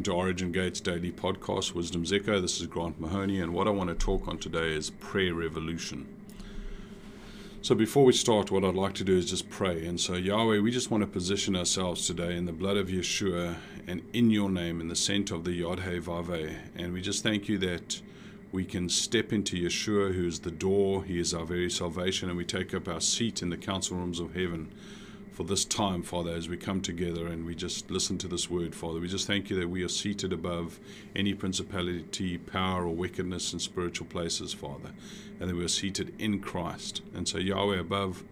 Welcome to Origin Gates Daily Podcast, Wisdom's Echo. This is Grant Mahoney, and what I want to talk on today is prayer revolution. So, before we start, what I'd like to do is just pray. And so, Yahweh, we just want to position ourselves today in the blood of Yeshua and in your name, in the center of the Yod He Vave. And we just thank you that we can step into Yeshua, who is the door, He is our very salvation, and we take up our seat in the council rooms of heaven for this time, Father, as we come together and we just listen to this word, Father. We just thank you that we are seated above any principality, power, or wickedness in spiritual places, Father, and that we are seated in Christ. And so, Yahweh, above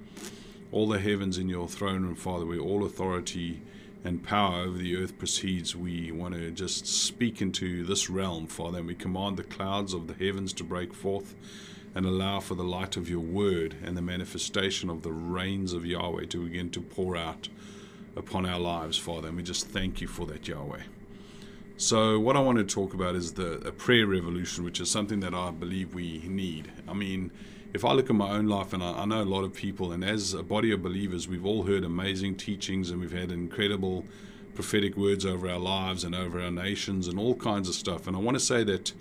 all the heavens in your throne room, Father, where all authority and power over the earth proceeds, we want to just speak into this realm, Father, and we command the clouds of the heavens to break forth and allow for the light of your word and the manifestation of the rains of Yahweh to begin to pour out upon our lives, Father. And we just thank you for that, Yahweh. So, what I want to talk about is the a prayer revolution, which is something that I believe we need. I mean, if I look at my own life, and I, I know a lot of people, and as a body of believers, we've all heard amazing teachings and we've had incredible prophetic words over our lives and over our nations and all kinds of stuff. And I want to say that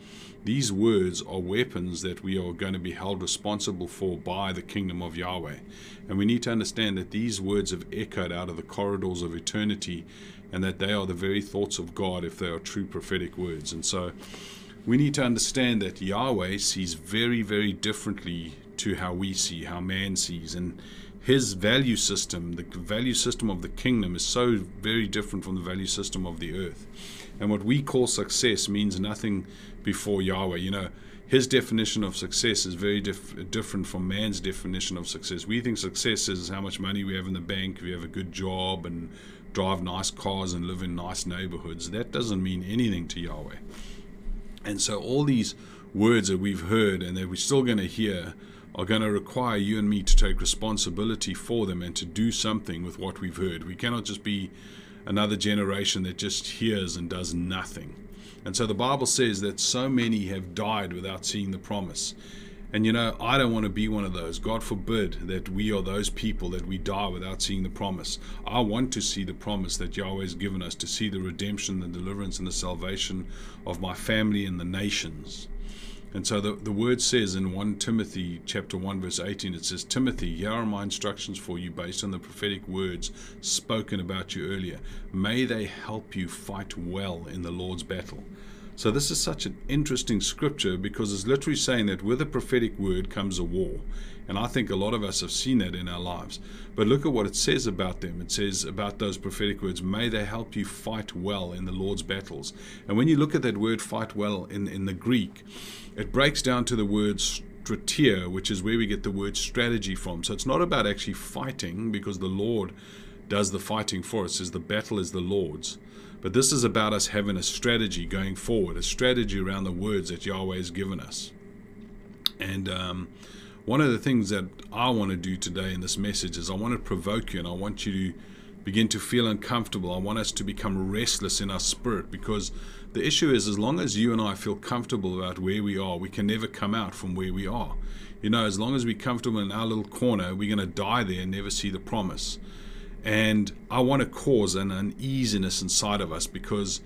these words are weapons that we are going to be held responsible for by the kingdom of Yahweh. And we need to understand that these words have echoed out of the corridors of eternity and that they are the very thoughts of God if they are true prophetic words. And so we need to understand that Yahweh sees very, very differently to how we see, how man sees. And his value system, the value system of the kingdom, is so very different from the value system of the earth. And what we call success means nothing before Yahweh. You know, his definition of success is very dif- different from man's definition of success. We think success is how much money we have in the bank, if we have a good job, and drive nice cars and live in nice neighborhoods. That doesn't mean anything to Yahweh. And so, all these words that we've heard and that we're still going to hear are going to require you and me to take responsibility for them and to do something with what we've heard. We cannot just be another generation that just hears and does nothing. And so the Bible says that so many have died without seeing the promise. And you know, I don't want to be one of those. God forbid that we are those people that we die without seeing the promise. I want to see the promise that Yahweh has given us to see the redemption, the deliverance, and the salvation of my family and the nations. And so the, the word says in 1 Timothy chapter 1 verse 18 it says Timothy here are my instructions for you based on the prophetic words spoken about you earlier may they help you fight well in the Lord's battle. So this is such an interesting scripture because it's literally saying that with a prophetic word comes a war. And I think a lot of us have seen that in our lives. But look at what it says about them. It says about those prophetic words, may they help you fight well in the Lord's battles. And when you look at that word fight well in, in the Greek, it breaks down to the word strategia, which is where we get the word strategy from. So it's not about actually fighting because the Lord does the fighting for us, says the battle is the Lord's. But this is about us having a strategy going forward, a strategy around the words that Yahweh has given us. And um, one of the things that I want to do today in this message is I want to provoke you and I want you to begin to feel uncomfortable. I want us to become restless in our spirit because the issue is as long as you and I feel comfortable about where we are, we can never come out from where we are. You know, as long as we're comfortable in our little corner, we're going to die there and never see the promise. And I want to cause an uneasiness inside of us because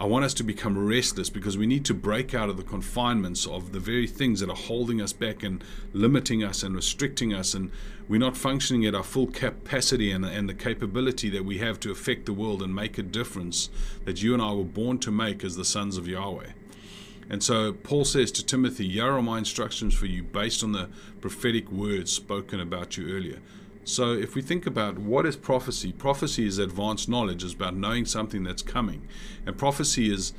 I want us to become restless because we need to break out of the confinements of the very things that are holding us back and limiting us and restricting us. And we're not functioning at our full capacity and, and the capability that we have to affect the world and make a difference that you and I were born to make as the sons of Yahweh. And so Paul says to Timothy, Here are my instructions for you based on the prophetic words spoken about you earlier. So, if we think about what is prophecy, prophecy is advanced knowledge, is about knowing something that's coming. And prophecy is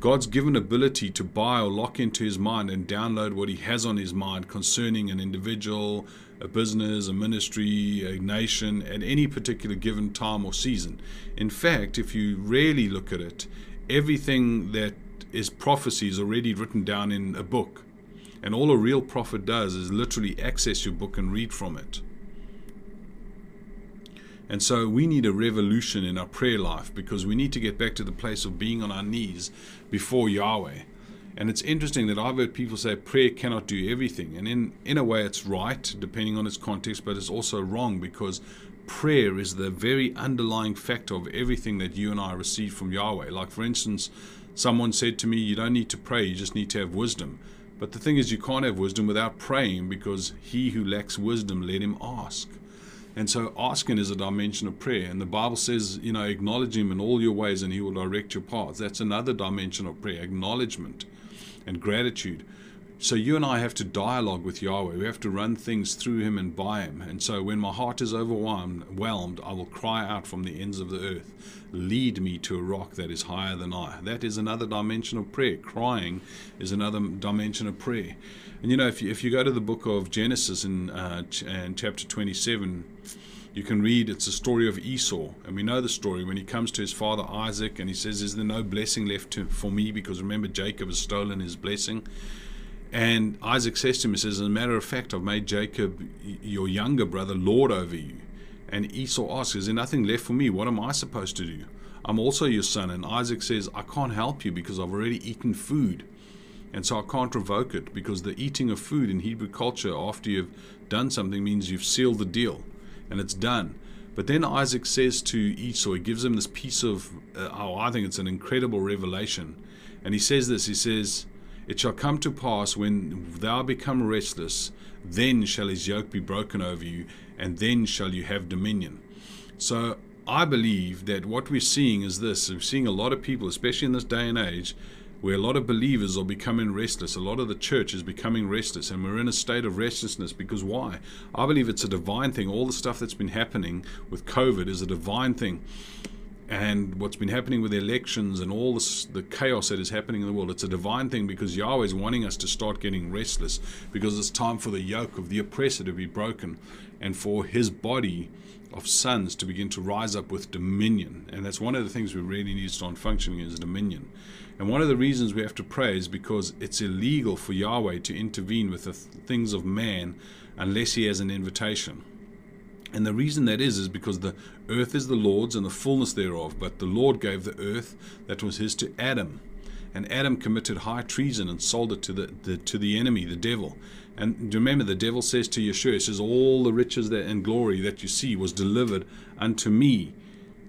God's given ability to buy or lock into his mind and download what he has on his mind concerning an individual, a business, a ministry, a nation at any particular given time or season. In fact, if you really look at it, everything that is prophecy is already written down in a book. And all a real prophet does is literally access your book and read from it. And so we need a revolution in our prayer life because we need to get back to the place of being on our knees before Yahweh. And it's interesting that I've heard people say prayer cannot do everything. And in, in a way, it's right, depending on its context, but it's also wrong because prayer is the very underlying factor of everything that you and I receive from Yahweh. Like, for instance, someone said to me, You don't need to pray, you just need to have wisdom. But the thing is, you can't have wisdom without praying because he who lacks wisdom, let him ask. And so asking is a dimension of prayer. And the Bible says, you know, acknowledge him in all your ways and he will direct your paths. That's another dimension of prayer, acknowledgement and gratitude. So you and I have to dialogue with Yahweh. We have to run things through him and by him. And so when my heart is overwhelmed, I will cry out from the ends of the earth. Lead me to a rock that is higher than I. That is another dimension of prayer. Crying is another dimension of prayer. And you know, if you, if you go to the book of Genesis in, uh, ch- in chapter 27, you can read it's a story of Esau, and we know the story when he comes to his father Isaac and he says, Is there no blessing left to, for me? Because remember, Jacob has stolen his blessing. And Isaac says to him, He says, As a matter of fact, I've made Jacob, your younger brother, Lord over you. And Esau asks, Is there nothing left for me? What am I supposed to do? I'm also your son. And Isaac says, I can't help you because I've already eaten food. And so I can't revoke it because the eating of food in Hebrew culture after you've done something means you've sealed the deal and it's done. But then Isaac says to Esau, he gives him this piece of, uh, oh, I think it's an incredible revelation. And he says this He says, It shall come to pass when thou become restless, then shall his yoke be broken over you, and then shall you have dominion. So I believe that what we're seeing is this we're seeing a lot of people, especially in this day and age, where a lot of believers are becoming restless. A lot of the church is becoming restless, and we're in a state of restlessness because why? I believe it's a divine thing. All the stuff that's been happening with COVID is a divine thing. And what's been happening with elections and all this, the chaos that is happening in the world, it's a divine thing because Yahweh is wanting us to start getting restless because it's time for the yoke of the oppressor to be broken and for his body of sons to begin to rise up with dominion. And that's one of the things we really need to start functioning is dominion. And one of the reasons we have to pray is because it's illegal for Yahweh to intervene with the things of man unless he has an invitation. And the reason that is, is because the earth is the Lord's and the fullness thereof, but the Lord gave the earth that was his to Adam. And Adam committed high treason and sold it to the, the to the enemy, the devil. And remember, the devil says to Yeshua, he says, All the riches that, and glory that you see was delivered unto me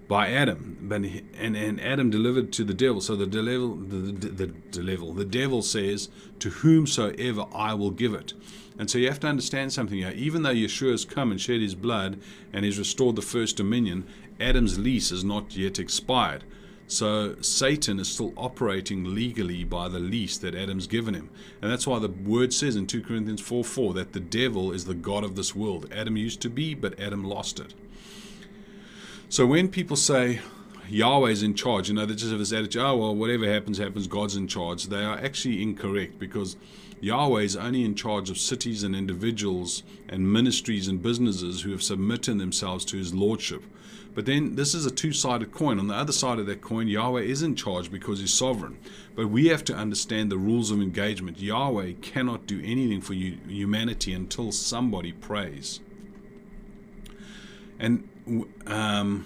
by Adam, but and, and Adam delivered to the devil. So the devil, the, the, devil, the devil says, "To whomsoever I will give it." And so you have to understand something here. Even though Yeshua has come and shed his blood and has restored the first dominion, Adam's lease is not yet expired. So Satan is still operating legally by the lease that Adam's given him. And that's why the word says in 2 Corinthians 4 4 that the devil is the God of this world. Adam used to be, but Adam lost it. So when people say Yahweh's in charge, you know, they just have this attitude, oh, well, whatever happens, happens, God's in charge. They are actually incorrect because Yahweh is only in charge of cities and individuals and ministries and businesses who have submitted themselves to his lordship. But then this is a two sided coin. On the other side of that coin, Yahweh is in charge because he's sovereign. But we have to understand the rules of engagement. Yahweh cannot do anything for humanity until somebody prays. And um,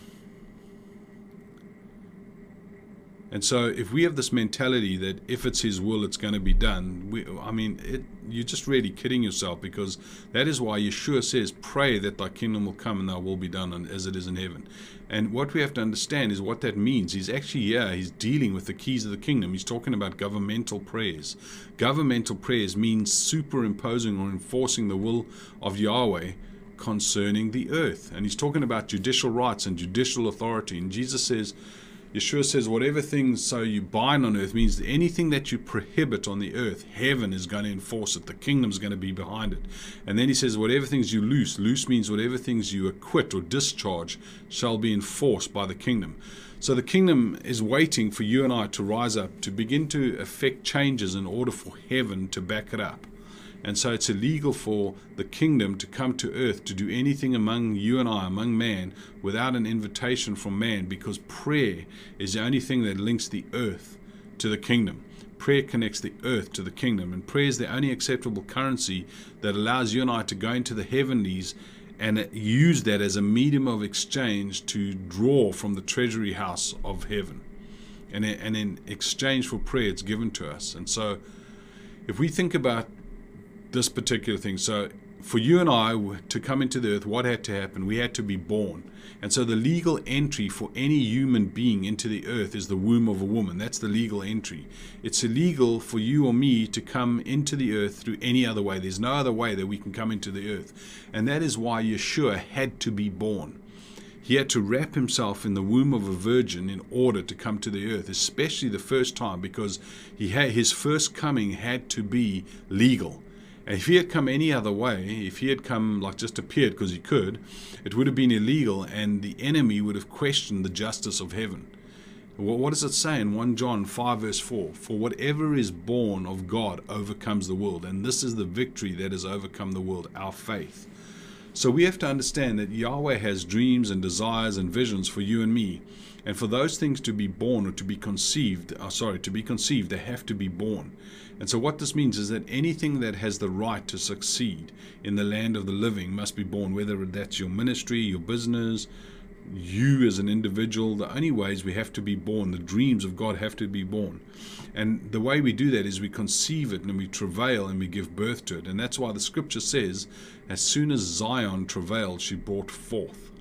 and so, if we have this mentality that if it's His will, it's going to be done, we, I mean, it, you're just really kidding yourself because that is why Yeshua says, Pray that thy kingdom will come and thy will be done as it is in heaven. And what we have to understand is what that means. He's actually, yeah, he's dealing with the keys of the kingdom. He's talking about governmental prayers. Governmental prayers means superimposing or enforcing the will of Yahweh concerning the earth. And he's talking about judicial rights and judicial authority. And Jesus says, Yeshua says, whatever things so you bind on earth means anything that you prohibit on the earth, heaven is going to enforce it. The kingdom's going to be behind it. And then he says, whatever things you loose, loose means whatever things you acquit or discharge shall be enforced by the kingdom. So the kingdom is waiting for you and I to rise up, to begin to effect changes in order for heaven to back it up. And so it's illegal for the kingdom to come to earth to do anything among you and I, among man, without an invitation from man, because prayer is the only thing that links the earth to the kingdom. Prayer connects the earth to the kingdom, and prayer is the only acceptable currency that allows you and I to go into the heavenlies and use that as a medium of exchange to draw from the treasury house of heaven. And, and in exchange for prayer, it's given to us. And so, if we think about this particular thing. So, for you and I to come into the earth, what had to happen? We had to be born. And so the legal entry for any human being into the earth is the womb of a woman. That's the legal entry. It's illegal for you or me to come into the earth through any other way. There's no other way that we can come into the earth. And that is why Yeshua had to be born. He had to wrap himself in the womb of a virgin in order to come to the earth, especially the first time, because he had, his first coming had to be legal. If he had come any other way, if he had come like just appeared because he could, it would have been illegal and the enemy would have questioned the justice of heaven. What does it say in 1 John 5, verse 4? For whatever is born of God overcomes the world. And this is the victory that has overcome the world, our faith. So we have to understand that Yahweh has dreams and desires and visions for you and me. And for those things to be born or to be conceived, uh, sorry, to be conceived, they have to be born. And so what this means is that anything that has the right to succeed in the land of the living must be born, whether that's your ministry, your business, you as an individual. The only ways we have to be born, the dreams of God have to be born. And the way we do that is we conceive it and we travail and we give birth to it. And that's why the scripture says, as soon as Zion travailed, she brought forth.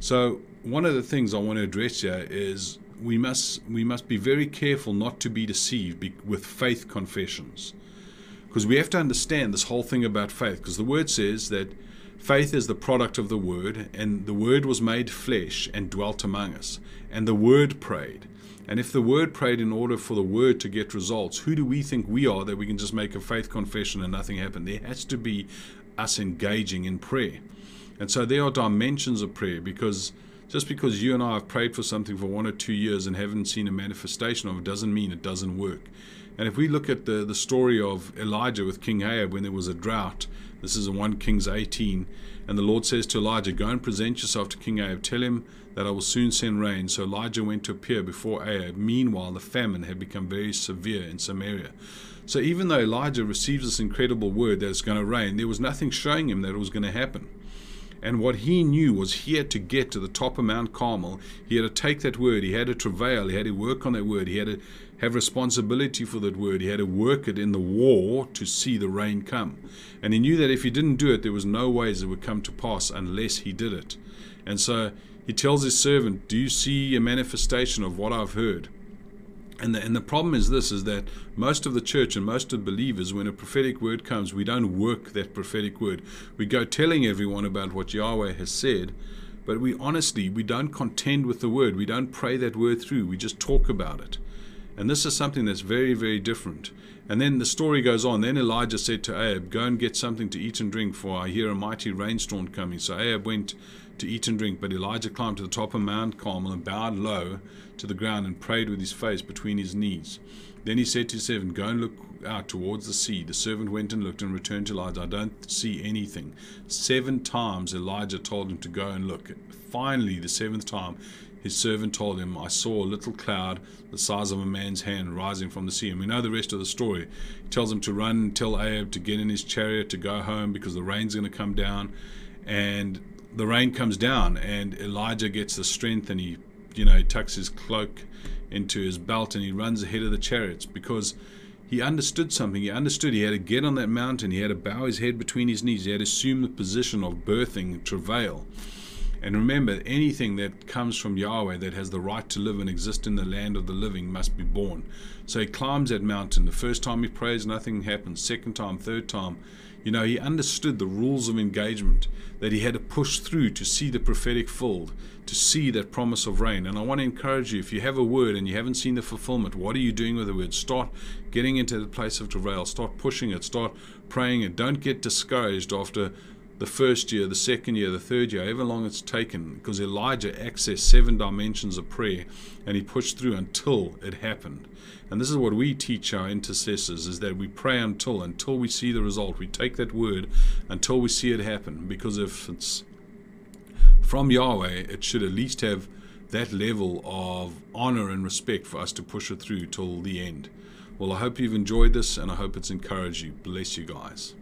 So one of the things I want to address here is we must we must be very careful not to be deceived with faith confessions, because we have to understand this whole thing about faith. Because the word says that faith is the product of the word, and the word was made flesh and dwelt among us, and the word prayed. And if the word prayed in order for the word to get results, who do we think we are that we can just make a faith confession and nothing happened? There has to be us engaging in prayer. And so there are dimensions of prayer because just because you and I have prayed for something for one or two years and haven't seen a manifestation of it doesn't mean it doesn't work. And if we look at the, the story of Elijah with King Ahab when there was a drought, this is in 1 Kings 18, and the Lord says to Elijah, Go and present yourself to King Ahab, tell him that I will soon send rain. So Elijah went to appear before Ahab. Meanwhile, the famine had become very severe in Samaria. So even though Elijah receives this incredible word that it's going to rain, there was nothing showing him that it was going to happen. And what he knew was he had to get to the top of Mount Carmel. He had to take that word. He had to travail. He had to work on that word. He had to have responsibility for that word. He had to work it in the war to see the rain come. And he knew that if he didn't do it, there was no ways it would come to pass unless he did it. And so he tells his servant, Do you see a manifestation of what I've heard? And the, and the problem is this is that most of the church and most of believers, when a prophetic word comes, we don't work that prophetic word. We go telling everyone about what Yahweh has said, but we honestly, we don't contend with the word. We don't pray that word through. We just talk about it. And this is something that's very, very different. And then the story goes on. Then Elijah said to Ahab, Go and get something to eat and drink, for I hear a mighty rainstorm coming. So Ahab went to eat and drink. But Elijah climbed to the top of Mount Carmel and bowed low to the ground and prayed with his face between his knees. Then he said to his servant, Go and look out towards the sea. The servant went and looked and returned to Elijah. I don't see anything. Seven times Elijah told him to go and look. Finally, the seventh time, his servant told him, I saw a little cloud the size of a man's hand rising from the sea. And we know the rest of the story. He tells him to run and tell Ahab to get in his chariot to go home because the rain's going to come down. And the rain comes down and Elijah gets the strength and he, you know, tucks his cloak into his belt and he runs ahead of the chariots because he understood something. He understood he had to get on that mountain. He had to bow his head between his knees. He had to assume the position of birthing travail. And remember, anything that comes from Yahweh that has the right to live and exist in the land of the living must be born. So he climbs that mountain. The first time he prays, nothing happens. Second time, third time, you know, he understood the rules of engagement that he had to push through to see the prophetic fold, to see that promise of rain. And I want to encourage you if you have a word and you haven't seen the fulfillment, what are you doing with the word? Start getting into the place of travail, start pushing it, start praying it. Don't get discouraged after the first year, the second year, the third year, however long it's taken, because Elijah accessed seven dimensions of prayer and he pushed through until it happened. And this is what we teach our intercessors is that we pray until until we see the result. We take that word until we see it happen. Because if it's from Yahweh, it should at least have that level of honor and respect for us to push it through till the end. Well, I hope you've enjoyed this and I hope it's encouraged you. Bless you guys.